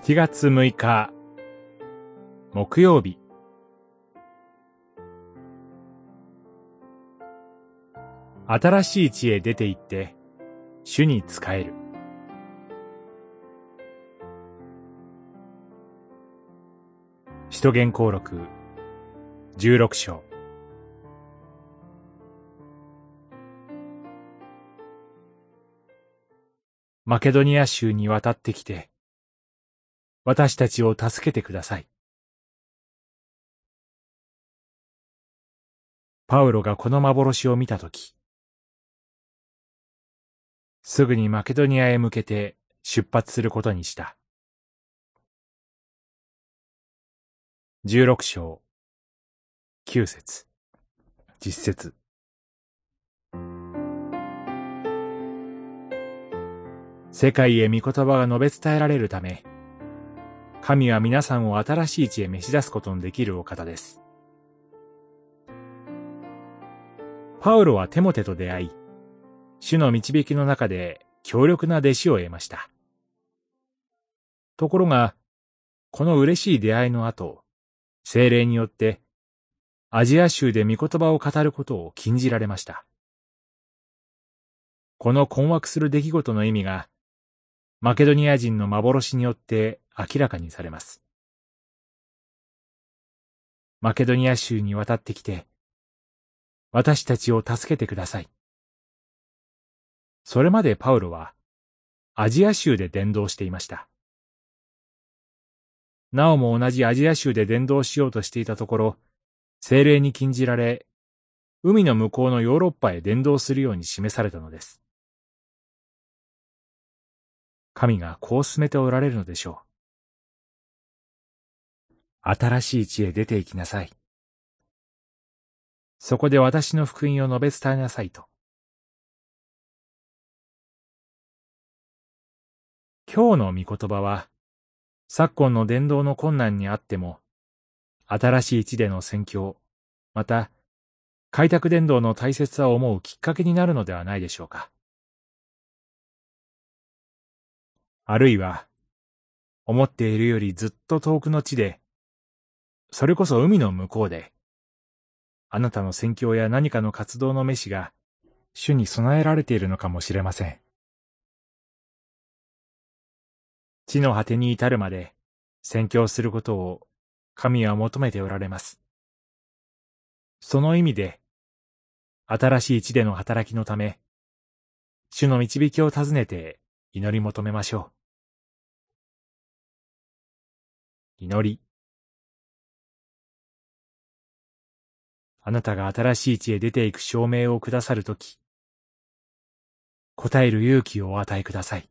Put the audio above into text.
7月6日木曜日。新しい地へ出て行って主に仕える。使徒言行録16章。マケドニア州に渡ってきて私たちを助けてください。パウロがこの幻を見たとき、すぐにマケドニアへ向けて出発することにした。十六章、九節、実節。世界へ御言葉が述べ伝えられるため、神は皆さんを新しい地へ召し出すことのできるお方です。パウロはテモテと出会い、主の導きの中で強力な弟子を得ました。ところが、この嬉しい出会いの後、精霊によってアジア州で御言葉を語ることを禁じられました。この困惑する出来事の意味が、マケドニア人の幻によって明らかにされます。マケドニア州に渡ってきて、私たちを助けてください。それまでパウロは、アジア州で伝道していました。なおも同じアジア州で伝道しようとしていたところ、精霊に禁じられ、海の向こうのヨーロッパへ伝道するように示されたのです。神がこう進めておられるのでしょう。新しい地へ出て行きなさい。そこで私の福音を述べ伝えなさいと。今日の御言葉は、昨今の伝道の困難にあっても、新しい地での宣教、また、開拓伝道の大切さを思うきっかけになるのではないでしょうか。あるいは、思っているよりずっと遠くの地で、それこそ海の向こうで、あなたの宣教や何かの活動の飯が主に備えられているのかもしれません。地の果てに至るまで宣教することを神は求めておられます。その意味で、新しい地での働きのため、主の導きを尋ねて祈り求めましょう。祈り。あなたが新しい地へ出ていく証明をくださるとき、答える勇気をお与えください。